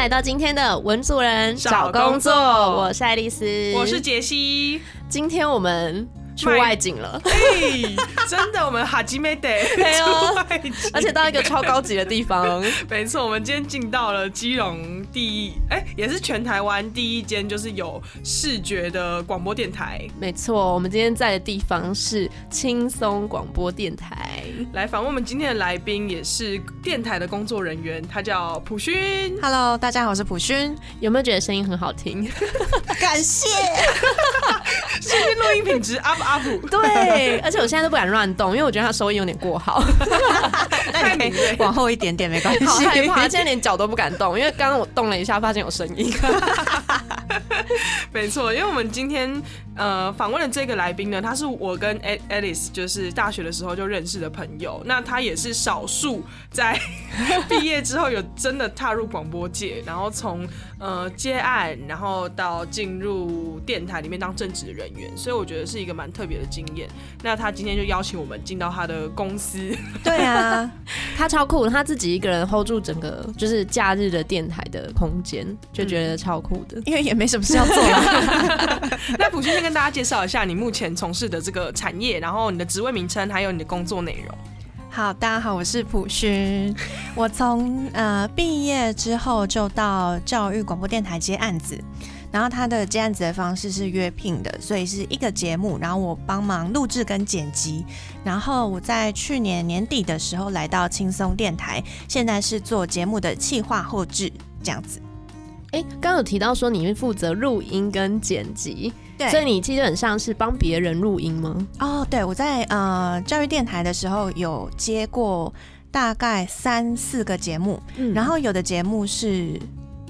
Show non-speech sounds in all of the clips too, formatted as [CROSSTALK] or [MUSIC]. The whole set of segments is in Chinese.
来到今天的文主人。找工作。我是爱丽丝，我是杰西。今天我们出外景了，欸，真的，我们哈基梅得对哦出外景。而且到一个超高级的地方。[LAUGHS] 没错，我们今天进到了基隆第一，哎、也是全台湾第一间就是有视觉的广播电台。没错，我们今天在的地方是轻松广播电台。来访问我们今天的来宾，也是电台的工作人员，他叫普勋。Hello，大家好，我是普勋。有没有觉得声音很好听？感谢。今天录音品质 up up，对，而且我现在都不敢乱动，因为我觉得他收音有点过好，[LAUGHS] 太敏锐。往后一点点没关系。好害怕，现在连脚都不敢动，因为刚刚我动动了一下，发现有声音。[LAUGHS] 没错，因为我们今天呃访问的这个来宾呢，他是我跟 Alice 就是大学的时候就认识的朋友，那他也是少数在毕业之后有真的踏入广播界，然后从呃接案，然后到进入电台里面当正职的人员，所以我觉得是一个蛮特别的经验。那他今天就邀请我们进到他的公司，[LAUGHS] 对啊，他超酷，他自己一个人 hold 住整个就是假日的电台的空间，就觉得超酷的。因为也没什么事要做啊。[LAUGHS] 那普勋先跟大家介绍一下你目前从事的这个产业，然后你的职位名称，还有你的工作内容。好，大家好，我是普勋。[LAUGHS] 我从呃毕业之后就到教育广播电台接案子，然后他的接案子的方式是约聘的，所以是一个节目，然后我帮忙录制跟剪辑。然后我在去年年底的时候来到轻松电台，现在是做节目的企划后置这样子。哎、刚刚有提到说你是负责录音跟剪辑，对所以你基本上是帮别人录音吗？哦，对，我在呃教育电台的时候有接过大概三四个节目，嗯然后有的节目是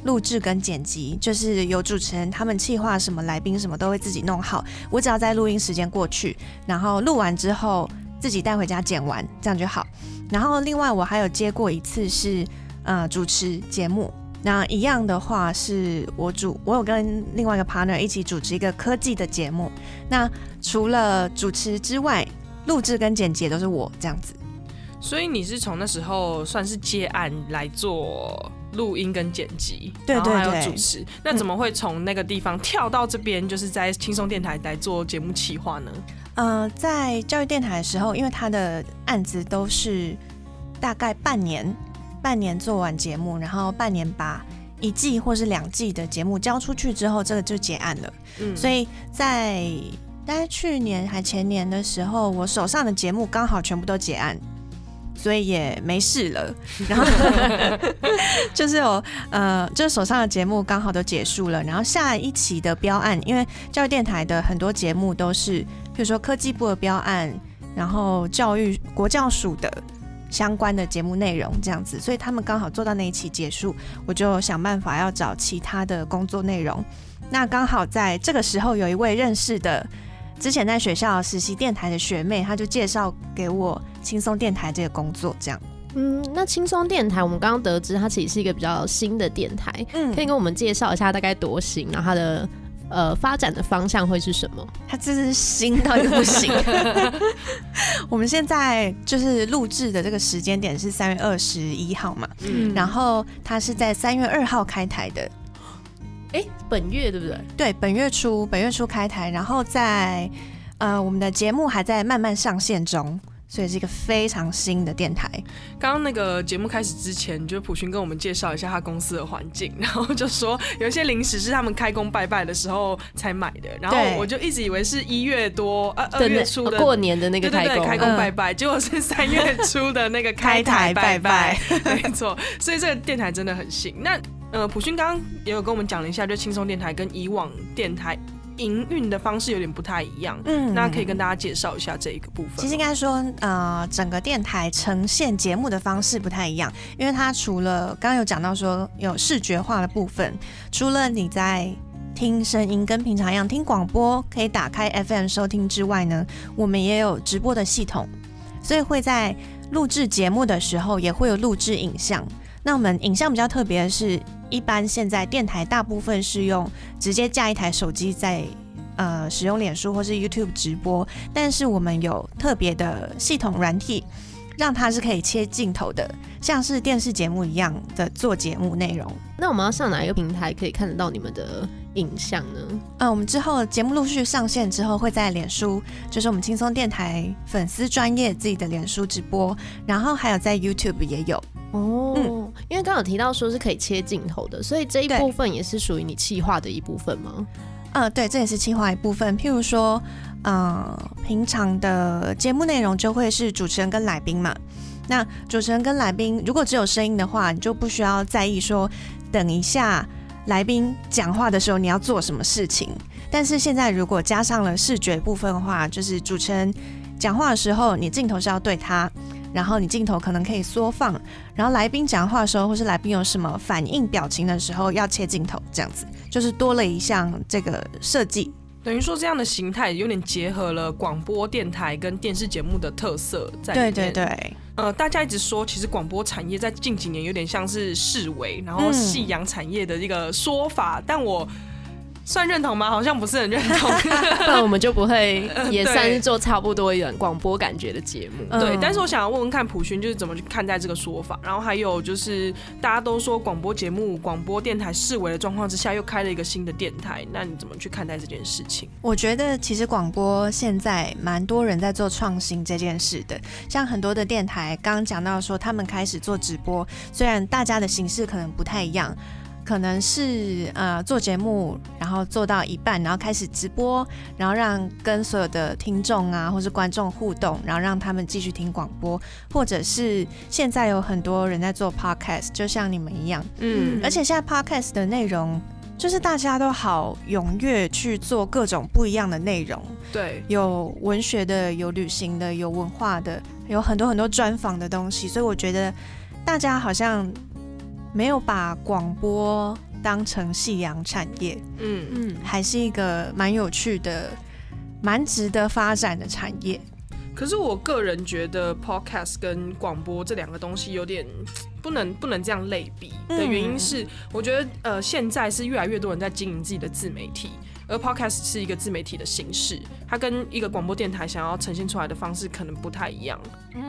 录制跟剪辑，就是有主持人他们企划什么来宾什么都会自己弄好，我只要在录音时间过去，然后录完之后自己带回家剪完，这样就好。然后另外我还有接过一次是呃主持节目。那一样的话，是我主，我有跟另外一个 partner 一起主持一个科技的节目。那除了主持之外，录制跟剪辑都是我这样子。所以你是从那时候算是接案来做录音跟剪辑，对对对还有主持。那怎么会从那个地方跳到这边，就是在轻松电台来做节目企划呢？呃，在教育电台的时候，因为他的案子都是大概半年，半年做完节目，然后半年把一季或是两季的节目交出去之后，这个就结案了。嗯，所以在大概去年还前年的时候，我手上的节目刚好全部都结案。所以也没事了，然后 [LAUGHS] 就是有呃，就是手上的节目刚好都结束了，然后下一期的标案，因为教育电台的很多节目都是，比如说科技部的标案，然后教育国教署的相关的节目内容这样子，所以他们刚好做到那一期结束，我就想办法要找其他的工作内容。那刚好在这个时候，有一位认识的之前在学校实习电台的学妹，她就介绍给我轻松电台这个工作，这样。嗯，那轻松电台，我们刚刚得知它其实是一个比较新的电台，嗯可以跟我们介绍一下大概多新，然后它的呃发展的方向会是什么？他真是新到一个不行。[LAUGHS] 我们现在就是录制的这个时间点是三月二十一号嘛，嗯然后它是在三月二号开台的，哎、本月对不对？对，本月初本月初开台，然后在呃我们的节目还在慢慢上线中，所以是一个非常新的电台。刚刚那个节目开始之前，就是普勋跟我们介绍一下他公司的环境，[LAUGHS] 然后就说有一些零食是他们开工拜拜的时候才买的，然后我就一直以为是一月多呃二月初的呃过年的那对对对，个开工，开工嗯拜拜，结果是三月初的那个 [LAUGHS] 开开台拜拜，没错，所以这个电台真的很新。那呃，普勋刚刚也有跟我们讲了一下，就轻松电台跟以往电台营运的方式有点不太一样，嗯那可以跟大家介绍一下这一个部分。其实应该说，呃，整个电台呈现节目的方式不太一样，因为它除了刚刚有讲到说有视觉化的部分，除了你在听声音跟平常一样听广播可以打开 FM 收听之外呢，我们也有直播的系统，所以会在录制节目的时候也会有录制影像。那我们影像比较特别的是，一般现在电台大部分是用直接架一台手机在呃使用脸书或是 YouTube 直播，但是我们有特别的系统软体，让它是可以切镜头的，像是电视节目一样的做节目内容。那我们要上哪一个平台可以看得到你们的影像呢？呃，我们之后节目陆续上线之后，会在脸书，就是我们轻松电台粉丝专业自己的脸书直播，然后还有在 YouTube 也有。哦，因为刚刚有提到说是可以切镜头的，所以这一部分也是属于你企划的一部分吗？呃，对，这也是企划一部分。譬如说，呃，平常的节目内容就会是主持人跟来宾嘛。那主持人跟来宾如果只有声音的话，你就不需要在意说等一下来宾讲话的时候你要做什么事情。但是现在如果加上了视觉部分的话，就是主持人讲话的时候，你镜头是要对他，然后你镜头可能可以缩放，然后来宾讲话的时候，或是来宾有什么反应表情的时候，要切镜头，这样子就是多了一项这个设计。等于说这样的形态有点结合了广播电台跟电视节目的特色在里对面。对对，呃，大家一直说，其实广播产业在近几年有点像是视为，然后夕阳产业的一个说法，但我算认同吗？好像不是很认同。[LAUGHS] 不然我们就不会 [LAUGHS] 也算是做差不多一点广播感觉的节目。嗯对，但是我想要问问看普勋就是怎么去看待这个说法，然后还有就是大家都说广播节目、广播电台视为的状况之下，又开了一个新的电台，那你怎么去看待这件事情？我觉得其实广播现在蛮多人在做创新这件事的，像很多的电台刚刚讲到说他们开始做直播，虽然大家的形式可能不太一样。可能是呃做节目，然后做到一半，然后开始直播，然后让跟所有的听众啊或是观众互动，然后让他们继续听广播，或者是现在有很多人在做 podcast，就像你们一样，嗯。而且现在 podcast 的内容，就是大家都好踊跃去做各种不一样的内容，对，有文学的，有旅行的，有文化的，有很多很多专访的东西，所以我觉得大家好像没有把广播当成夕阳产业，嗯，嗯，还是一个蛮有趣的、蛮值得发展的产业。可是我个人觉得 podcast 跟广播这两个东西有点 [TSK] 不能不能这样类比的原因是，我觉得呃现在是越来越多人在经营自己的自媒体，而 podcast 是一个自媒体的形式，它跟一个广播电台想要呈现出来的方式可能不太一样。嗯，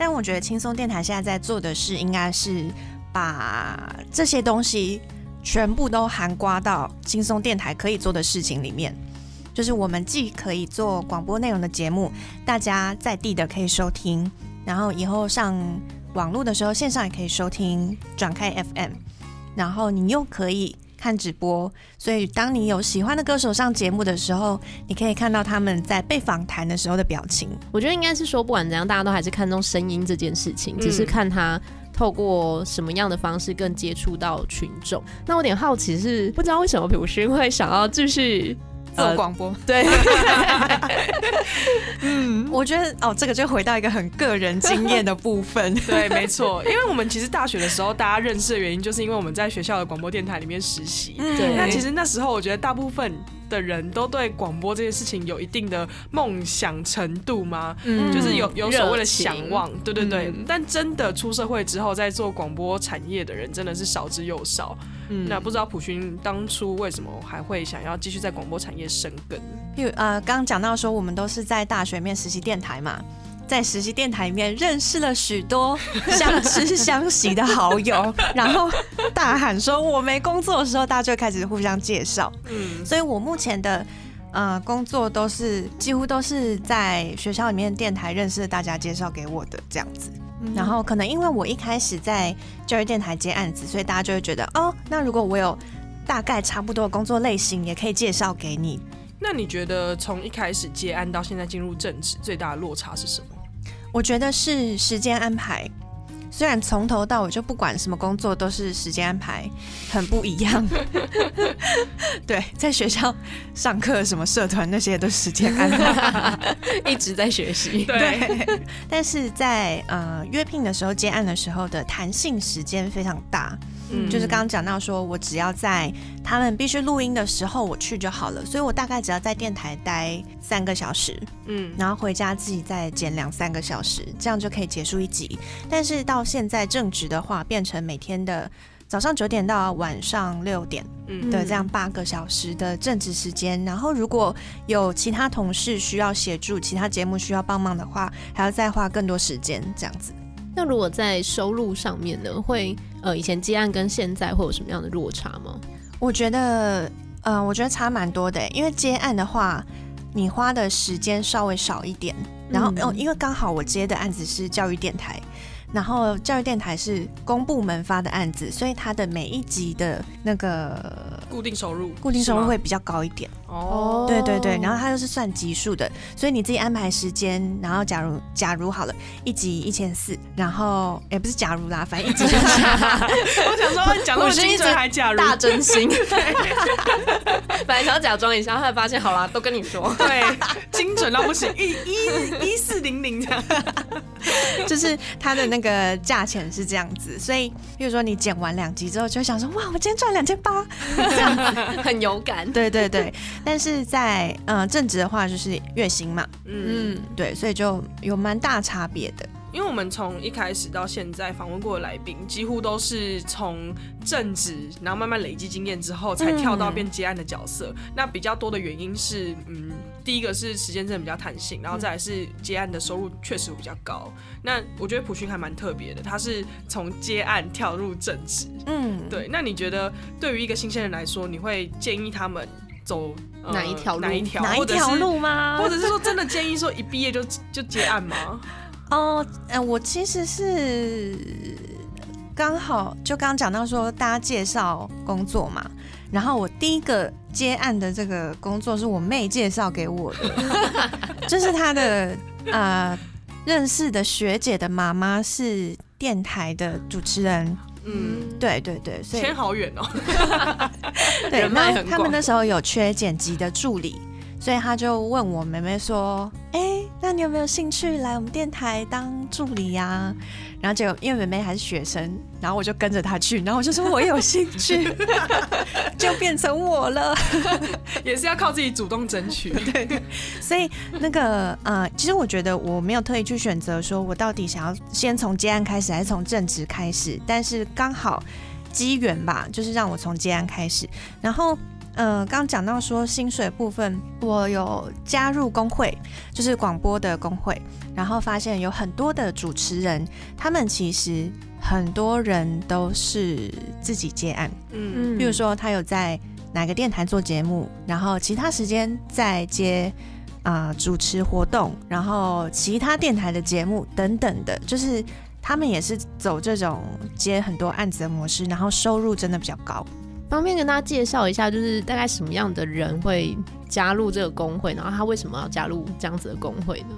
但我觉得轻松电台现在在做的事，应该是把这些东西全部都含刮到轻松电台可以做的事情里面。就是我们既可以做广播内容的节目，大家在地的可以收听，然后以后上网络的时候，线上也可以收听，转开 FM，然后你又可以看直播。所以当你有喜欢的歌手上节目的时候，你可以看到他们在被访谈的时候的表情。我觉得应该是说，不管怎样，大家都还是看重声音这件事情，只是看他透过什么样的方式更接触到群众。那我有点好奇是，不知道为什么朴勋会想要继续做广播，[LAUGHS] 对，[LAUGHS] 嗯。我觉得哦，这个就回到一个很个人经验的部分。[LAUGHS] 对，没错，因为我们其实大学的时候大家认识的原因，就是因为我们在学校的广播电台里面实习。对那其实那时候我觉得大部分的人都对广播这件事情有一定的梦想程度吗？嗯就是有有所谓的想望，对对对。嗯但真的出社会之后，在做广播产业的人真的是少之又少。嗯那不知道普勋当初为什么还会想要继续在广播产业生根？譬如呃，刚刚讲到说，我们都是在大学里面实习电台嘛，在实习电台里面认识了许多相知相惜的好友，[LAUGHS] 然后大喊说我没工作的时候，大家就开始互相介绍。嗯，所以我目前的呃工作都是几乎都是在学校里面电台认识的大家介绍给我的这样子。然后可能因为我一开始在教育电台接案子，所以大家就会觉得哦，那如果我有大概差不多的工作类型，也可以介绍给你。那你觉得从一开始接案到现在进入正职，最大的落差是什么？我觉得是时间安排。虽然从头到尾就不管什么工作都是时间安排很不一样，[LAUGHS] 对，在学校上课什么社团那些都是时间安排，一直在学习。对，但是在呃约聘的时候接案的时候的弹性时间非常大，嗯就是刚刚讲到说我只要在他们必须录音的时候我去就好了，所以我大概只要在电台待三个小时，嗯然后回家自己再剪两三个小时，这样就可以结束一集。但是到现在正职的话，变成每天的早上九点到晚上六点嗯的这样八个小时的正职时间。然后如果有其他同事需要协助，其他节目需要帮忙的话，还要再花更多时间这样子。那如果在收入上面呢，会呃以前接案跟现在会有什么样的落差吗？我觉得，呃，我觉得差蛮多的，因为接案的话，你花的时间稍微少一点。然后，嗯哦，因为刚好我接的案子是教育电台，然后教育电台是公部门发的案子，所以它的每一集的那个固定收入，固定收入会比较高一点。哦，对对对，然后它又是算集数的，所以你自己安排时间，然后假如假如好了，一集一千四，然后也不是假如啦，反正一集就是 [LAUGHS] 我想说讲那么精准还假如？大真心，[LAUGHS] 本来想要假装一下，后来发现好啦，都跟你说。对精准到不行，[LAUGHS] 一一一四零零这样，就是它的那个价钱是这样子，所以比如说你剪完两集之后，就会想说哇，我今天赚两千八，[LAUGHS] 很有感。对对对。但是在呃正职的话，就是月薪嘛，嗯。嗯，对，所以就有蛮大差别的。因为我们从一开始到现在访问过的来宾，几乎都是从正职，然后慢慢累积经验之后，才跳到变接案的角色。那比较多的原因是，嗯，第一个是时间真的比较弹性，然后再来是接案的收入确实比较高。那我觉得普勋还蛮特别的，他是从接案跳入正职。嗯，对，那你觉得对于一个新鲜人来说，你会建议他们走、呃哪一条路哪一条？哪一条路吗？或者是说真的建议说一毕业就就接案吗？哦，呃，我其实是刚好就刚刚讲到说大家介绍工作嘛，然后我第一个接案的这个工作是我妹介绍给我的，[LAUGHS] 就是她的呃认识的学姐的妈妈是电台的主持人，嗯，对对对，所以天好远哦。[LAUGHS] [LAUGHS] 对，那他们那时候有缺剪辑的助理，所以他就问我妹妹说：“哎、那你有没有兴趣来我们电台当助理呀、然后结果因为妹妹还是学生，然后我就跟着她去，然后我就说我有兴趣，[LAUGHS] [LAUGHS] 就变成我了。[LAUGHS] 也是要靠自己主动争取。对所以那个呃，其实我觉得我没有特意去选择说我到底想要先从接案开始，还是从正职开始，但是刚好机缘吧，就是让我从接案开始。然后呃，刚讲到说薪水部分，我有加入工会，就是广播的工会，然后发现有很多的主持人，他们其实很多人都是自己接案。嗯比如说他有在哪个电台做节目，然后其他时间在接啊、呃主持活动，然后其他电台的节目等等的，就是他们也是走这种接很多案子的模式，然后收入真的比较高。方便跟大家介绍一下，就是大概什么样的人会加入这个工会，然后他为什么要加入这样子的工会呢？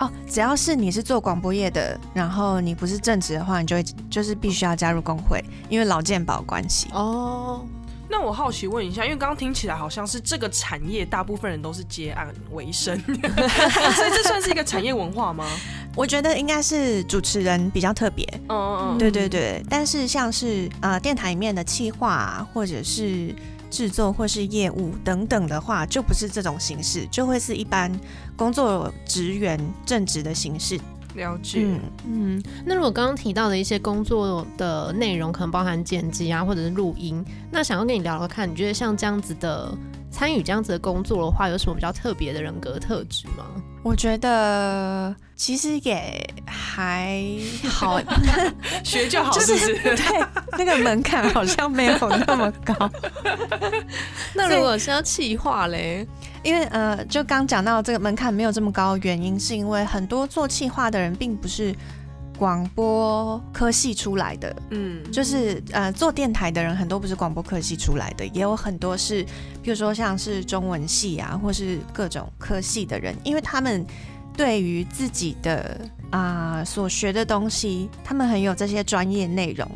哦，只要是你是做广播业的，然后你不是正职的话，你就会就是必须要加入工会，因为劳健保关系。哦，那我好奇问一下，因为刚刚听起来好像是这个产业大部分人都是接案为生，[LAUGHS] 所以这算是一个产业文化吗？我觉得应该是主持人比较特别，嗯嗯嗯，对对对，但是像是呃电台里面的企划、啊、或者是制作或是业务等等的话，就不是这种形式，就会是一般工作职员正职的形式。了解。嗯，嗯，那如果刚刚提到的一些工作的内容，可能包含剪辑啊，或者是录音，那想要跟你聊聊看，你觉得像这样子的参与这样子的工作的话，有什么比较特别的人格特质吗？我觉得其实也还好，[LAUGHS] 学就好，就是是不是？对那个门槛好像没有那么高。[LAUGHS] 那如果是要企划嘞，因为呃，就刚讲到这个门槛没有这么高，原因是因为很多做企划的人并不是广播科系出来的，嗯，就是呃做电台的人很多不是广播科系出来的，也有很多是，比如说像是中文系啊，或是各种科系的人，因为他们对于自己的啊、所学的东西，他们很有这些专业内容，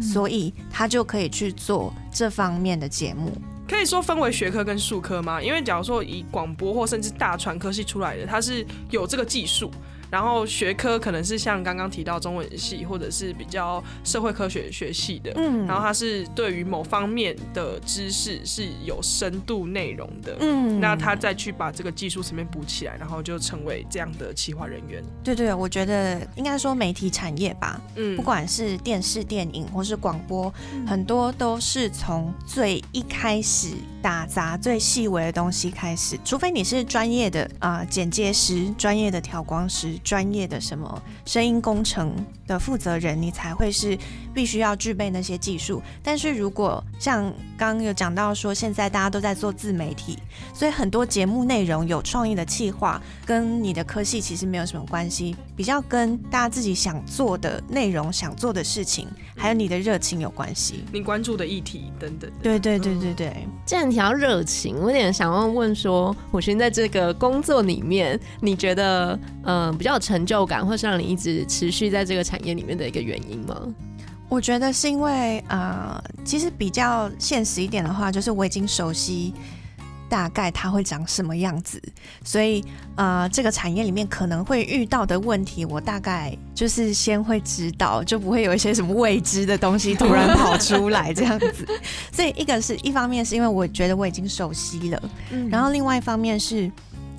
所以他就可以去做这方面的节目。可以说分为学科跟术科吗？因为假如说以广播或甚至大传科系出来的，它是有这个技术，然后学科可能是像刚刚提到中文系，或者是比较社会科学学系的，嗯然后他是对于某方面的知识是有深度内容的，嗯那他再去把这个技术层面补起来，然后就成为这样的企划人员。对对，我觉得应该说媒体产业吧，嗯不管是电视、电影或是广播，很多都是从最一开始打杂、最细微的东西开始。除非你是专业的啊、呃剪接师、专业的调光师、专业的什么声音工程的负责人，你才会是必须要具备那些技术。但是如果像刚刚有讲到说，现在大家都在做自媒体，所以很多节目内容有创意的企划，跟你的科系其实没有什么关系，比较跟大家自己想做的内容、想做的事情，还有你的热情有关系。你关注的议题等等的。对对对对对，既然提到热情，我有点想问问说，虎勋在这个工作里面，你觉得嗯、呃比较有成就感，或是让你一直持续在这个产业里面的一个原因吗？我觉得是因为呃，其实比较现实一点的话，就是我已经熟悉大概它会长什么样子，所以呃，这个产业里面可能会遇到的问题，我大概就是先会知道，就不会有一些什么未知的东西突然跑出来这样子。[LAUGHS] 所以一个是一方面是因为我觉得我已经熟悉了，嗯然后另外一方面是，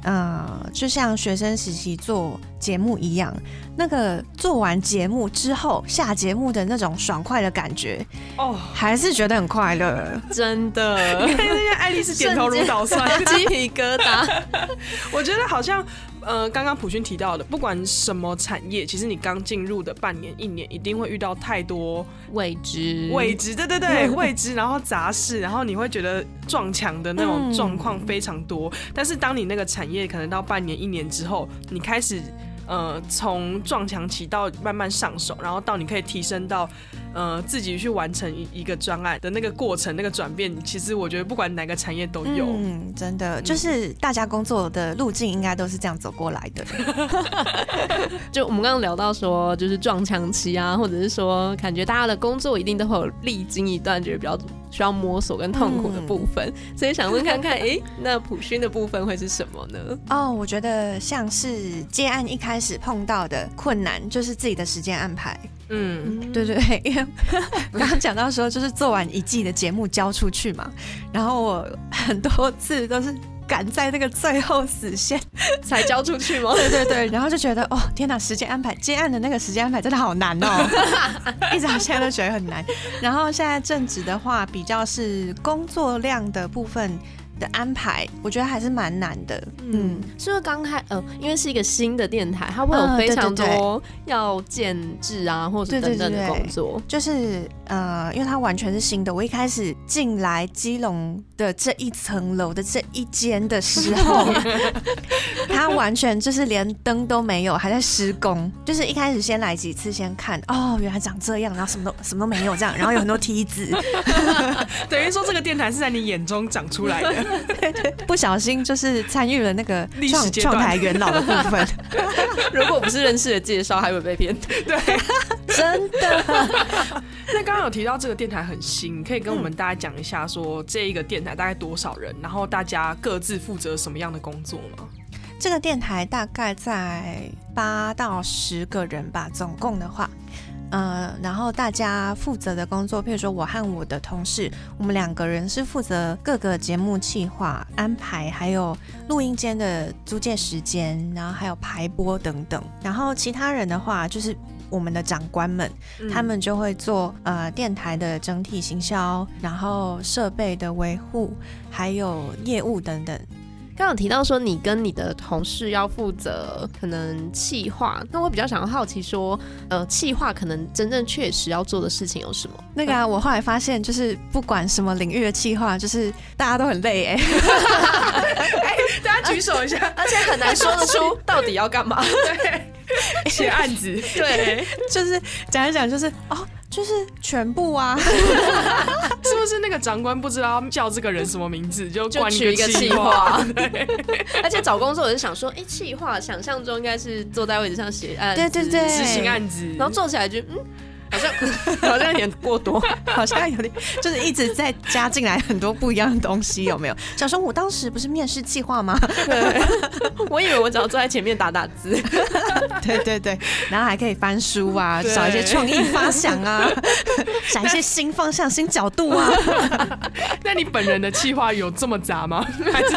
呃，就像学生时期做节目一样，那个做完节目之后下节目的那种爽快的感觉，哦，还是觉得很快乐。真的 [LAUGHS] 那些爱丽丝点头如捣蒜。[LAUGHS] 鸡皮疙瘩。[LAUGHS] 我觉得好像，呃，刚刚普勋提到的，不管什么产业，其实你刚进入的半年、一年，一定会遇到太多未知，未知，对对对，未知，然后杂事，然后你会觉得撞墙的那种嗯状况非常多。但是当你那个产业可能到半年、一年之后，你开始。呃，从撞墙期到慢慢上手，然后到你可以提升到，呃，自己去完成一一个专案的那个过程，那个转变，其实我觉得不管哪个产业都有。嗯，真的就是大家工作的路径应该都是这样走过来的。[LAUGHS] 就我们刚刚聊到说，就是撞墙期啊，或者是说，感觉大家的工作一定都会有历经一段觉得比较需要摸索跟痛苦的部分，所以想问看看，诶，那普勋的部分会是什么呢？哦，我觉得像是接案一开始碰到的困难，就是自己的时间安排。嗯，对对对，因为刚刚讲到说，就是做完一季的节目交出去嘛，然后我很多次都是赶在那个最后死线，[LAUGHS] 才交出去吗？对对对，然后就觉得哦天哪，时间安排接案的那个时间安排真的好难哦，[LAUGHS] 一直到现在都觉得很难。然后现在正职的话，比较是工作量的部分的安排，我觉得还是蛮难的。嗯，是不是刚开呃，因为是一个新的电台，它会有嗯非常多要建制啊，或者对对等等的对对工作。就是呃，因为它完全是新的。我一开始进来基隆的这一层楼的这一间的时候，[LAUGHS] 它完全就是连灯都没有，还在施工。就是一开始先来几次，先看哦，原来长这样，然后什么都什么都没有这样，然后有很多梯子，[LAUGHS] 等于说这个电台是在你眼中长出来的。[LAUGHS] 不小心就是参与了那个历史创创台元老的部分，[LAUGHS] 如果不是认识的介绍，还会被骗。[LAUGHS] 对真的。那刚刚有提到这个电台很新，你可以跟我们大家讲一下，说这一个电台大概多少人，然后大家各自负责什么样的工作吗？这个电台大概在八到十个人吧，总共的话，呃，然后大家负责的工作，譬如说我和我的同事，我们两个人是负责各个节目企划安排，还有录音间的租借时间，然后还有排播等等。然后其他人的话，就是我们的长官们，嗯他们就会做呃电台的整体行销，然后设备的维护，还有业务等等。刚刚有提到说你跟你的同事要负责可能企划，那我比较想要好奇说，呃，企划可能真正确实要做的事情有什么？那个啊，我后来发现，就是不管什么领域的企划，就是大家都很累 [LAUGHS] 哎、大家举手一下，而且很难说得出到底要干嘛。[LAUGHS] 对写案子。对，[LAUGHS] 就是讲一讲，就是哦，就是全部啊，[LAUGHS] 是不是那个长官不知道叫这个人什么名字，就取一个气话？[LAUGHS] 对？而且找工作我就想说，哎、气话想象中应该是坐在位置上写案子，对对对。执行案子，然后做起来就嗯，好像 [LAUGHS] 好像有点过多。[LAUGHS] 好像有点，就是一直在加进来很多不一样的东西，有没有？[LAUGHS] 小熊，我当时不是面试计划吗？对，我以为我只要坐在前面打打字。对对对，然后还可以翻书啊，找一些创意发想啊，想一些新方向、新角度啊。那你本人的计划有这么杂吗？还是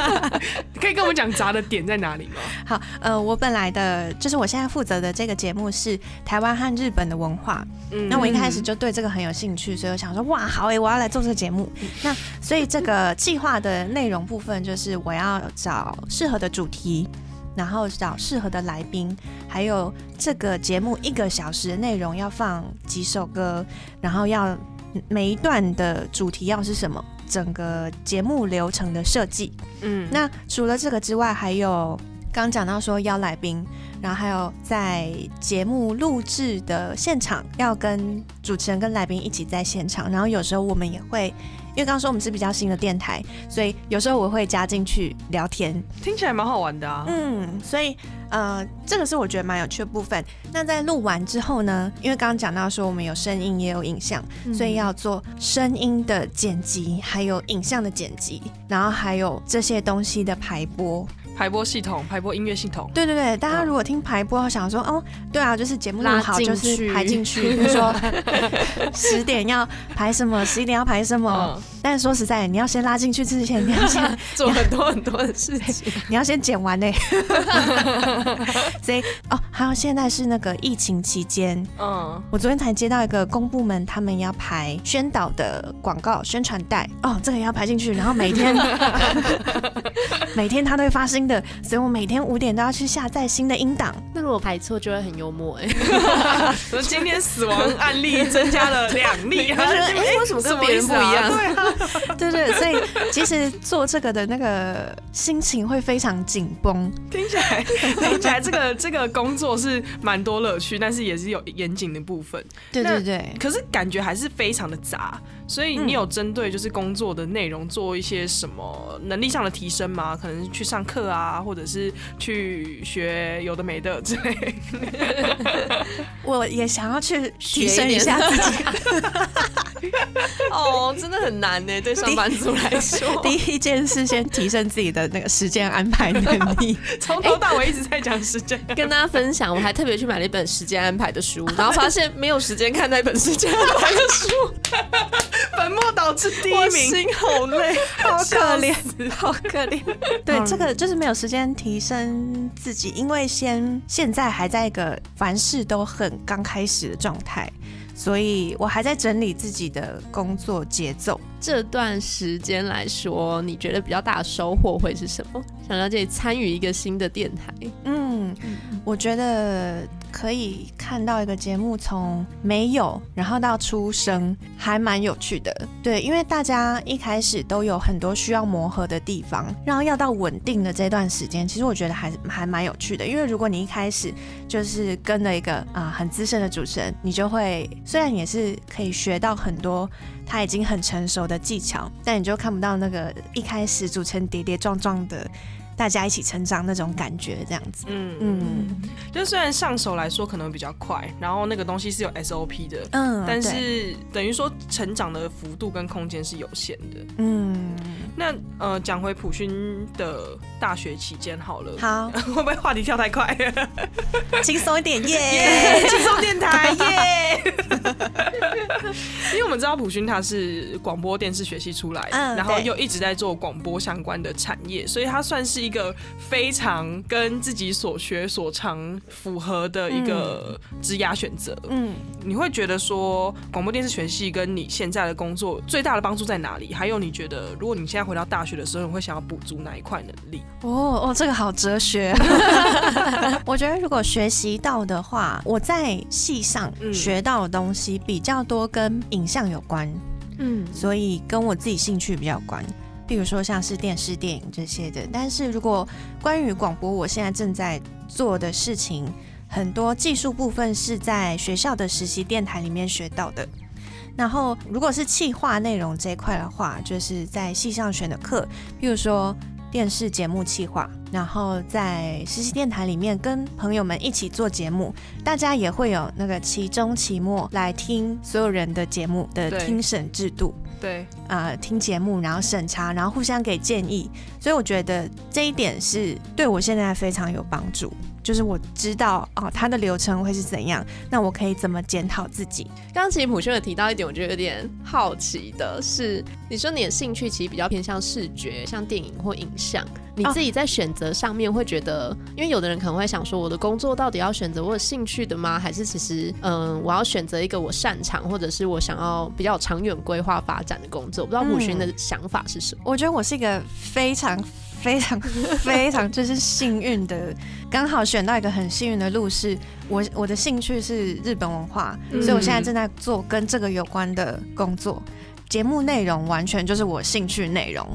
可以跟我们讲杂的点在哪里吗？好，呃，我本来的就是我现在负责的这个节目是台湾和日本的文化，嗯那我一开始就对这个很有兴趣，所以我想说，哇，好诶，我要来做这个节目。那所以这个计划的内容部分就是我要找适合的主题，然后找适合的来宾，还有这个节目一个小时的内容要放几首歌，然后要每一段的主题要是什么，整个节目流程的设计。嗯那除了这个之外，还有刚刚讲到说邀来宾，然后还有在节目录制的现场要跟主持人跟来宾一起在现场，然后有时候我们也会，因为刚刚说我们是比较新的电台，所以有时候我会加进去聊天，听起来蛮好玩的啊。嗯，所以呃，这个是我觉得蛮有趣的部分。那在录完之后呢，因为刚刚讲到说我们有声音也有影像，所以要做声音的剪辑，还有影像的剪辑，然后还有这些东西的排播。排播系统，排播音乐系统。对对对，大家嗯如果听排播，想说哦，对啊，就是节目录好就是去排进去，比如说 [LAUGHS] 十点要排什么，十一点要排什么。嗯，但是说实在，你要先拉进去之前，你要先 [LAUGHS] 做很多很多的事情。你要先剪完呢。[LAUGHS] 所以哦，还有现在是那个疫情期间，嗯，我昨天才接到一个公部门，他们要排宣导的广告宣传带，哦，这个也要排进去，然后每天 [LAUGHS] 每天它都会发新的，所以我每天五点都要去下载新的音档。那如果排错就会很幽默哎、说今天死亡案例增加了两例，我觉得哎、为什么跟别人不一样？对啊，[LAUGHS] 对对，所以其实做这个的那个心情会非常紧绷。听起来听起来这个 [LAUGHS] 这个工作是蛮多乐趣，但是也是有严谨的部分。对那对对，可是感觉还是非常的杂，所以你有针对就是工作的内容做一些什么能力上的提升吗？可能去上课啊，或者是去学有的没的之类。[LAUGHS] 我也想要去提升一下自己。[LAUGHS] 哦，真的很难呢，对上班族来说。[LAUGHS] 第一件事，先提升自己的那个时间安排能力。[LAUGHS] 从头到尾一直在讲时间，跟大家分享，我还特别去买了一本时间安排的书，然后发现没有时间看那本时间安排的书，本末倒置第一名。心好累，好可怜好可怜。对，嗯这个就是没有时间提升自己，因为先现在还在一个凡事都很刚开始的状态，所以我还在整理自己的工作节奏。这段时间来说，你觉得比较大的收获会是什么？想了解参与一个新的电台，嗯，我觉得可以看到一个节目从没有，然后到出生，还蛮有趣的。对，因为大家一开始都有很多需要磨合的地方，然后要到稳定的这段时间，其实我觉得还还蛮有趣的。因为如果你一开始就是跟了一个啊、很资深的主持人，你就会虽然也是可以学到很多他已经很成熟的技巧，但你就看不到那个一开始组成跌跌撞撞的。大家一起成长那种感觉，这样子。嗯，嗯就虽然上手来说可能比较快，然后那个东西是有 SOP 的，嗯，但是等于说成长的幅度跟空间是有限的。嗯，那呃，讲回普勋的大学期间好了，好，[LAUGHS] 会不会话题跳太快？[LAUGHS] 轻松一点 [LAUGHS] 耶。耶，轻松电台耶！因为我们知道普勋他是广播电视学系出来然后又一直在做广播相关的产业，所以他算是一个非常跟自己所学所长符合的一个职涯选择。嗯，你会觉得说广播电视学系跟你现在的工作最大的帮助在哪里？还有你觉得如果你现在回到大学的时候，你会想要补足哪一块能力？哦哦，这个好哲学。[LAUGHS] 我觉得如果学习到的话，我在系上嗯学到的东西比较多跟影像有关，嗯，所以跟我自己兴趣比较关。比如说像是电视、电影这些的。但是如果关于广播，我现在正在做的事情，很多技术部分是在学校的实习电台里面学到的。然后，如果是企划内容这一块的话，就是在系上选的课，比如说电视节目企划，然后在实习电台里面跟朋友们一起做节目，大家也会有那个期中、期末来听所有人的节目的听审制度。对，呃，听节目，然后审查，然后互相给建议，所以我觉得这一点是对我现在非常有帮助。就是我知道哦，它的流程会是怎样，那我可以怎么检讨自己。刚刚其实普轩有提到一点，我觉得有点好奇的是，你说你的兴趣其实比较偏向视觉，像电影或影像。你自己在选择上面会觉得，因为有的人可能会想说，我的工作到底要选择我有兴趣的吗？还是其实，嗯，我要选择一个我擅长或者是我想要比较长远规划发展的工作？我不知道普勋的想法是什么。[LAUGHS] 我觉得我是一个非常。非常非常就是幸运的，刚好选到一个很幸运的路，是我我的兴趣是日本文化，嗯所以我现在正在做跟这个有关的工作。节目内容完全就是我兴趣内容，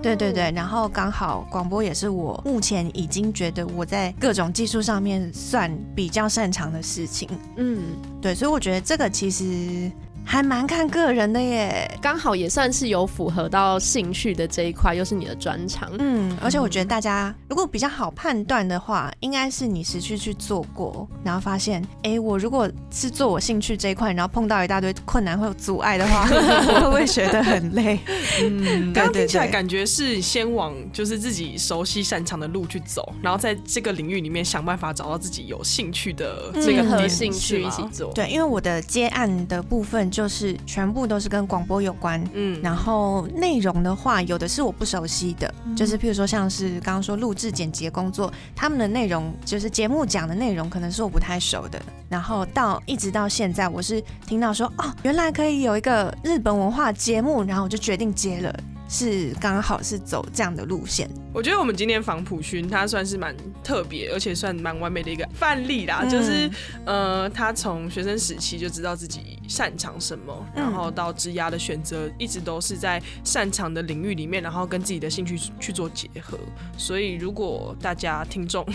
对对对，然后刚好广播也是我目前已经觉得我在各种技术上面算比较擅长的事情，嗯，对，所以我觉得这个其实还蛮看个人的耶。刚好也算是有符合到兴趣的这一块，又是你的专长。嗯，而且我觉得大家如果比较好判断的话，应该是你实际去做过，然后发现，哎，我如果是做我兴趣这一块，然后碰到一大堆困难或有阻碍的话，我 [LAUGHS] 会不会觉得很累？嗯，听起来对感觉是先往就是自己熟悉擅长的路去走，然后在这个领域里面想办法找到自己有兴趣的这个兴趣一起。做，对，因为我的接案的部分就是全部都是跟广播有关。嗯，然后内容的话，有的是我不熟悉的，就是譬如说像是刚刚说录制剪辑工作，他们的内容就是节目讲的内容，可能是我不太熟的。然后到一直到现在，我是听到说哦，原来可以有一个日本文化节目，然后我就决定接了，是刚好是走这样的路线。我觉得我们今天访普勋，他算是蛮特别，而且算蛮完美的一个范例啦。嗯就是呃，他从学生时期就知道自己擅长什么，嗯然后到职涯的选择，一直都是在擅长的领域里面，然后跟自己的兴趣去做结合。所以，如果大家听众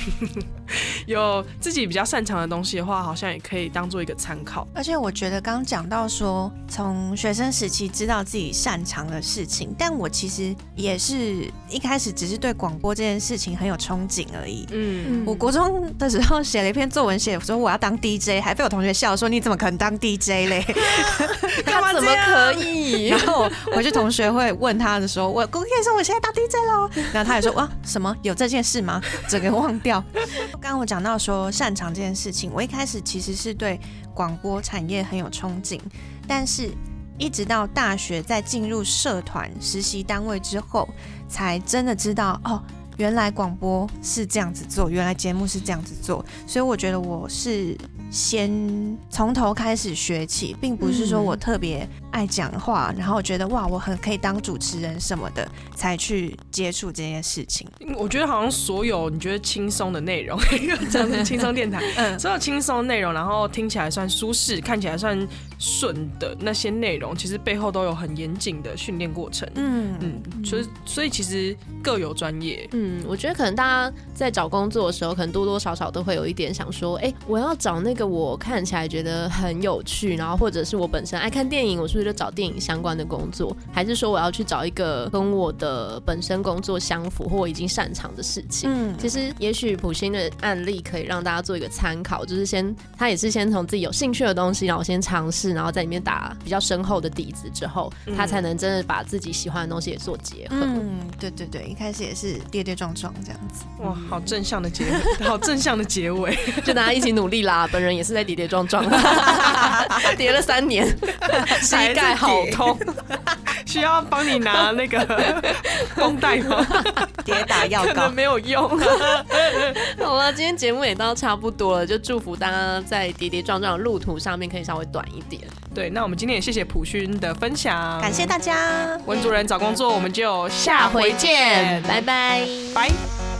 [LAUGHS] 有自己比较擅长的东西的话，好像也可以当做一个参考。而且我觉得刚刚讲到说，从学生时期知道自己擅长的事情，但我其实也是一开始只是对广播这件事情很有憧憬而已。嗯，我国中的时候写了一篇作文，写说我要当 DJ，还被我同学笑说你怎么可能当 DJ 嘞？[LAUGHS] 干嘛怎么可以 [LAUGHS] 然？后我回去同学会问他的时候，我我跟你说我现在当 DJ 喽，然后他也说哇什么有这件事吗？整个忘掉。[LAUGHS] 刚刚我讲到说擅长这件事情，我一开始其实是对广播产业很有憧憬，但是一直到大学在进入社团实习单位之后，才真的知道哦。原来广播是这样子做，原来节目是这样子做，所以我觉得我是先从头开始学起，并不是说我特别爱讲话，然后我觉得哇，我很可以当主持人什么的，才去接触这件事情。我觉得好像所有你觉得轻松的内容，这样子轻松电台，嗯所有轻松的内容，然后听起来算舒适、看起来算顺的那些内容，其实背后都有很严谨的训练过程。嗯嗯，所以所以其实各有专业。嗯，我觉得可能大家在找工作的时候，可能多多少少都会有一点想说，哎、我要找那个我看起来觉得很有趣，然后或者是我本身爱看电影，我是不是就找电影相关的工作？还是说我要去找一个跟我的本身工作相符或我已经擅长的事情？嗯其实，也许普星的案例可以让大家做一个参考，就是先他也是先从自己有兴趣的东西，然后先尝试，然后在里面打比较深厚的底子之后，他才能真的把自己喜欢的东西也做结合。嗯，对对对，一开始也是跌跌撞撞这样子。哇，好正向的结尾，好正向的结尾。[LAUGHS] 就大家一起努力啦！本人也是在跌跌撞撞，[LAUGHS] [LAUGHS] 跌了三年，[LAUGHS] 膝盖好痛。[LAUGHS] 需要帮你拿那个绷带吗？跌打药膏没有用。好了，今天节目也到差不多了，就祝福大家在跌跌撞撞的路途上面可以稍微短一点。对，那我们今天也谢谢普勋的分享，感谢大家。文主任找工作，我们就下回见，拜拜。拜。